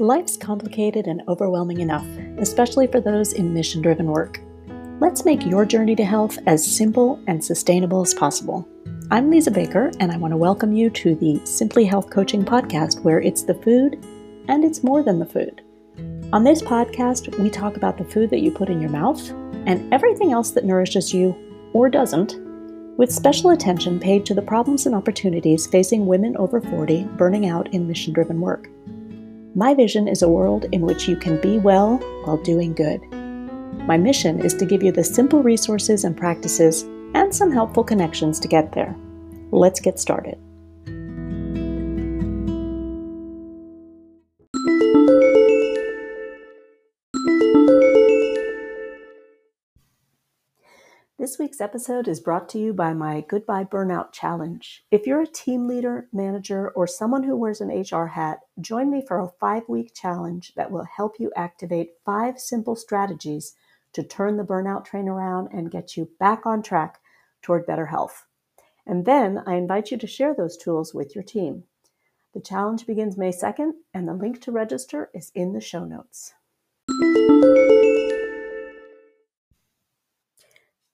Life's complicated and overwhelming enough, especially for those in mission driven work. Let's make your journey to health as simple and sustainable as possible. I'm Liza Baker, and I want to welcome you to the Simply Health Coaching Podcast, where it's the food and it's more than the food. On this podcast, we talk about the food that you put in your mouth and everything else that nourishes you or doesn't, with special attention paid to the problems and opportunities facing women over 40 burning out in mission driven work. My vision is a world in which you can be well while doing good. My mission is to give you the simple resources and practices and some helpful connections to get there. Let's get started. This week's episode is brought to you by my Goodbye Burnout Challenge. If you're a team leader, manager, or someone who wears an HR hat, join me for a five week challenge that will help you activate five simple strategies to turn the burnout train around and get you back on track toward better health. And then I invite you to share those tools with your team. The challenge begins May 2nd, and the link to register is in the show notes.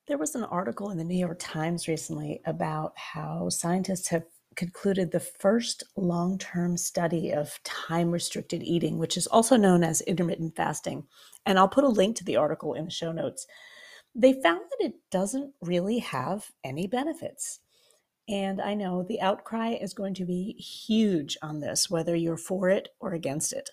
There was an article in the New York Times recently about how scientists have concluded the first long term study of time restricted eating, which is also known as intermittent fasting. And I'll put a link to the article in the show notes. They found that it doesn't really have any benefits. And I know the outcry is going to be huge on this, whether you're for it or against it.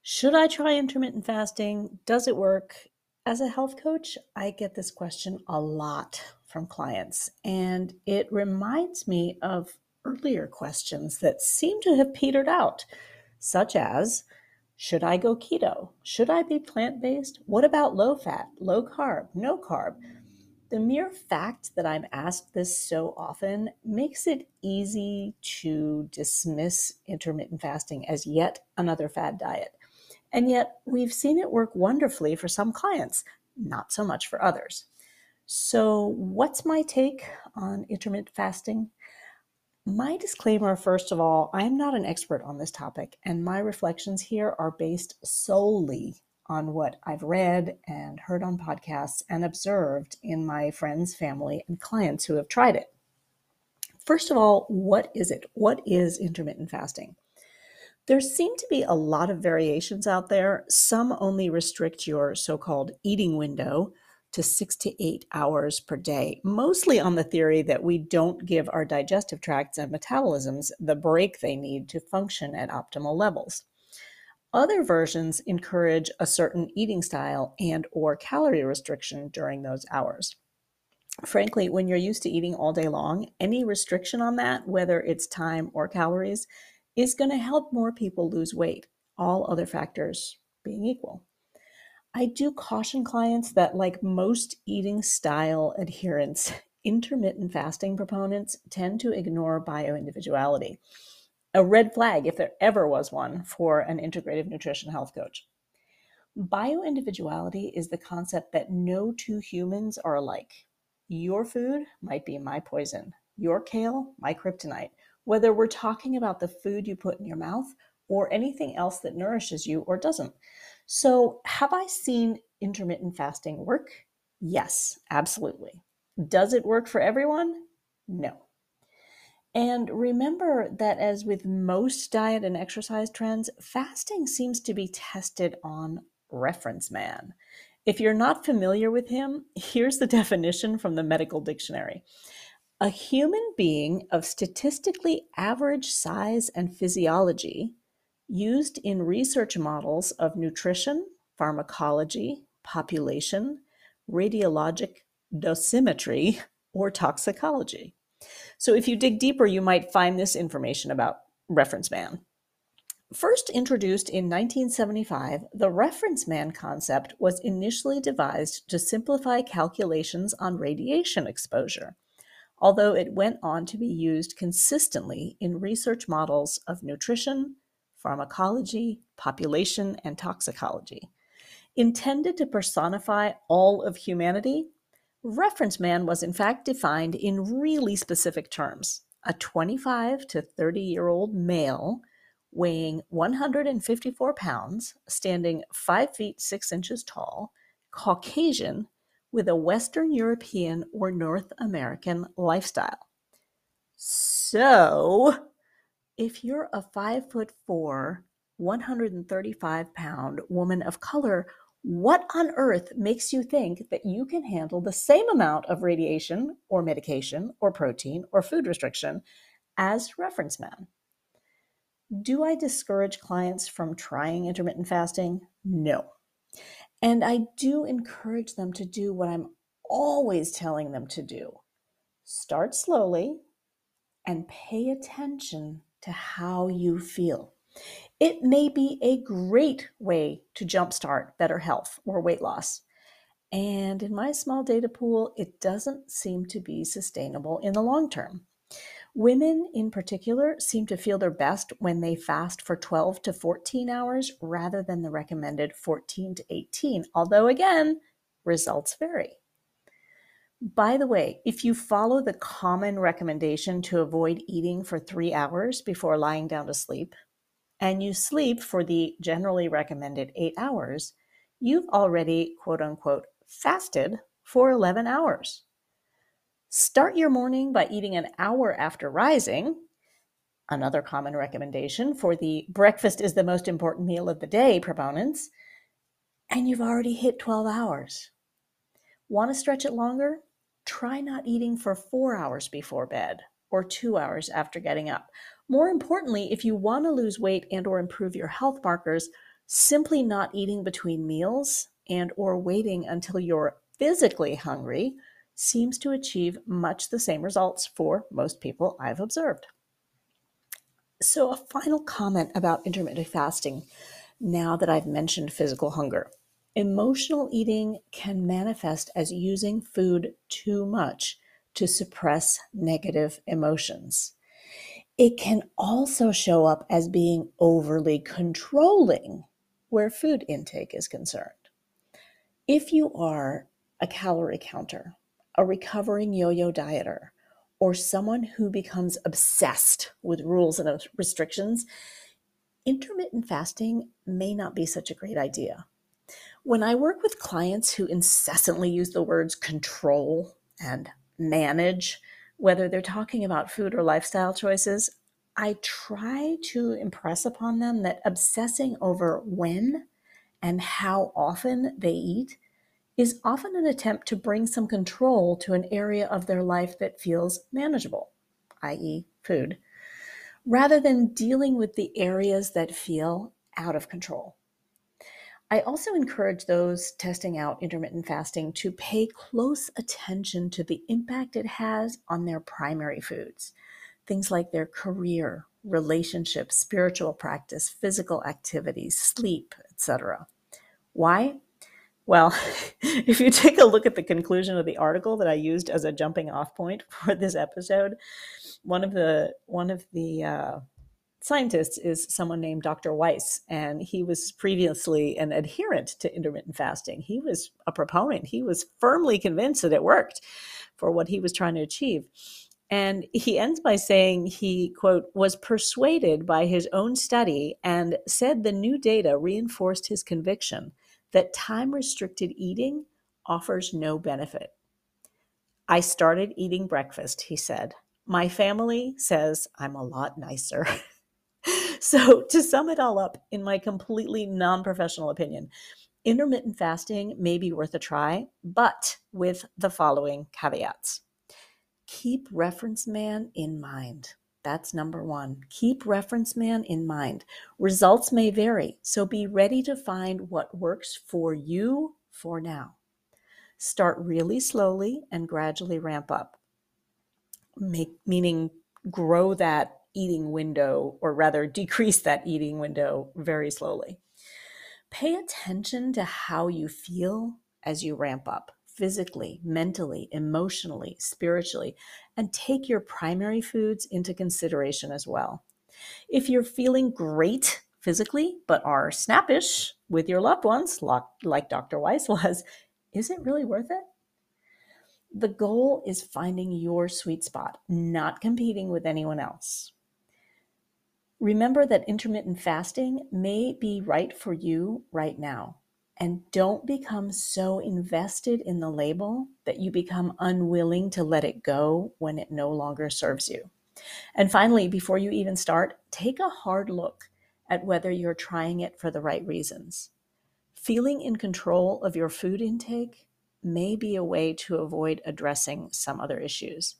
Should I try intermittent fasting? Does it work? As a health coach, I get this question a lot from clients, and it reminds me of earlier questions that seem to have petered out, such as Should I go keto? Should I be plant based? What about low fat, low carb, no carb? The mere fact that I'm asked this so often makes it easy to dismiss intermittent fasting as yet another fad diet. And yet, we've seen it work wonderfully for some clients, not so much for others. So, what's my take on intermittent fasting? My disclaimer, first of all, I'm not an expert on this topic, and my reflections here are based solely on what I've read and heard on podcasts and observed in my friends, family, and clients who have tried it. First of all, what is it? What is intermittent fasting? There seem to be a lot of variations out there. Some only restrict your so called eating window to six to eight hours per day, mostly on the theory that we don't give our digestive tracts and metabolisms the break they need to function at optimal levels. Other versions encourage a certain eating style and or calorie restriction during those hours. Frankly, when you're used to eating all day long, any restriction on that, whether it's time or calories, is going to help more people lose weight, all other factors being equal. I do caution clients that, like most eating style adherents, intermittent fasting proponents tend to ignore bioindividuality. A red flag, if there ever was one, for an integrative nutrition health coach. Bioindividuality is the concept that no two humans are alike. Your food might be my poison, your kale, my kryptonite, whether we're talking about the food you put in your mouth or anything else that nourishes you or doesn't. So, have I seen intermittent fasting work? Yes, absolutely. Does it work for everyone? No. And remember that, as with most diet and exercise trends, fasting seems to be tested on reference man. If you're not familiar with him, here's the definition from the medical dictionary a human being of statistically average size and physiology used in research models of nutrition, pharmacology, population, radiologic dosimetry, or toxicology. So, if you dig deeper, you might find this information about reference man. First introduced in 1975, the reference man concept was initially devised to simplify calculations on radiation exposure although it went on to be used consistently in research models of nutrition, pharmacology, population, and toxicology. Intended to personify all of humanity, reference man was in fact defined in really specific terms. A 25 to 30 year old male weighing 154 pounds, standing 5 feet 6 inches tall, Caucasian, with a Western European or North American lifestyle. So, if you're a 5 foot 4, 135 pound woman of color, what on earth makes you think that you can handle the same amount of radiation or medication or protein or food restriction as reference men? Do I discourage clients from trying intermittent fasting? No. And I do encourage them to do what I'm always telling them to do start slowly and pay attention to how you feel. It may be a great way to jumpstart better health or weight loss. And in my small data pool, it doesn't seem to be sustainable in the long term. Women in particular seem to feel their best when they fast for 12 to 14 hours rather than the recommended 14 to 18, although again, results vary. By the way, if you follow the common recommendation to avoid eating for three hours before lying down to sleep, and you sleep for the generally recommended eight hours, you've already, quote unquote, fasted for 11 hours. Start your morning by eating an hour after rising. Another common recommendation for the breakfast is the most important meal of the day proponents. And you've already hit 12 hours. Want to stretch it longer? Try not eating for four hours before bed or two hours after getting up. More importantly, if you want to lose weight and or improve your health markers, simply not eating between meals and or waiting until you're physically hungry seems to achieve much the same results for most people I've observed. So, a final comment about intermittent fasting now that I've mentioned physical hunger. Emotional eating can manifest as using food too much to suppress negative emotions. It can also show up as being overly controlling where food intake is concerned. If you are a calorie counter, a recovering yo yo dieter, or someone who becomes obsessed with rules and restrictions, intermittent fasting may not be such a great idea. When I work with clients who incessantly use the words control and manage, whether they're talking about food or lifestyle choices, I try to impress upon them that obsessing over when and how often they eat is often an attempt to bring some control to an area of their life that feels manageable, i.e., food, rather than dealing with the areas that feel out of control. I also encourage those testing out intermittent fasting to pay close attention to the impact it has on their primary foods. Things like their career, relationships, spiritual practice, physical activities, sleep, etc. Why? Well, if you take a look at the conclusion of the article that I used as a jumping off point for this episode, one of the one of the uh, scientist is someone named Dr. Weiss, and he was previously an adherent to intermittent fasting. He was a proponent, he was firmly convinced that it worked for what he was trying to achieve. And he ends by saying he, quote, was persuaded by his own study and said the new data reinforced his conviction that time restricted eating offers no benefit. I started eating breakfast, he said. My family says I'm a lot nicer. So, to sum it all up, in my completely non professional opinion, intermittent fasting may be worth a try, but with the following caveats keep reference man in mind. That's number one. Keep reference man in mind. Results may vary, so be ready to find what works for you for now. Start really slowly and gradually ramp up. Make, meaning grow that eating window, or rather decrease that eating window very slowly. Pay attention to how you feel as you ramp up physically, mentally, emotionally, spiritually, and take your primary foods into consideration as well. If you're feeling great physically, but are snappish with your loved ones, like Dr. Weiss was, is it really worth it? The goal is finding your sweet spot, not competing with anyone else. Remember that intermittent fasting may be right for you right now. And don't become so invested in the label that you become unwilling to let it go when it no longer serves you. And finally, before you even start, take a hard look at whether you're trying it for the right reasons. Feeling in control of your food intake may be a way to avoid addressing some other issues.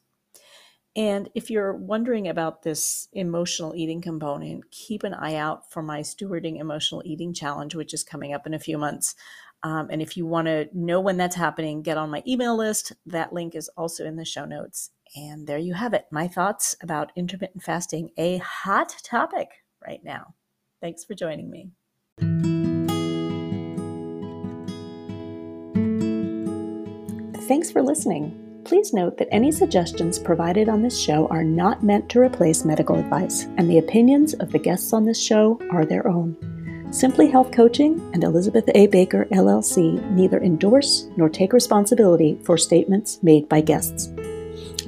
And if you're wondering about this emotional eating component, keep an eye out for my Stewarding Emotional Eating Challenge, which is coming up in a few months. Um, and if you want to know when that's happening, get on my email list. That link is also in the show notes. And there you have it my thoughts about intermittent fasting, a hot topic right now. Thanks for joining me. Thanks for listening. Please note that any suggestions provided on this show are not meant to replace medical advice, and the opinions of the guests on this show are their own. Simply Health Coaching and Elizabeth A. Baker, LLC, neither endorse nor take responsibility for statements made by guests.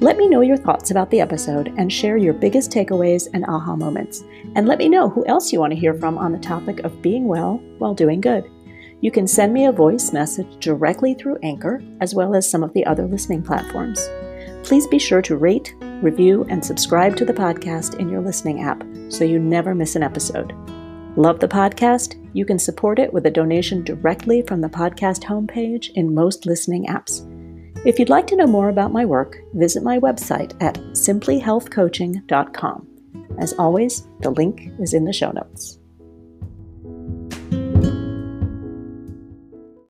Let me know your thoughts about the episode and share your biggest takeaways and aha moments. And let me know who else you want to hear from on the topic of being well while doing good. You can send me a voice message directly through Anchor, as well as some of the other listening platforms. Please be sure to rate, review, and subscribe to the podcast in your listening app so you never miss an episode. Love the podcast? You can support it with a donation directly from the podcast homepage in most listening apps. If you'd like to know more about my work, visit my website at simplyhealthcoaching.com. As always, the link is in the show notes.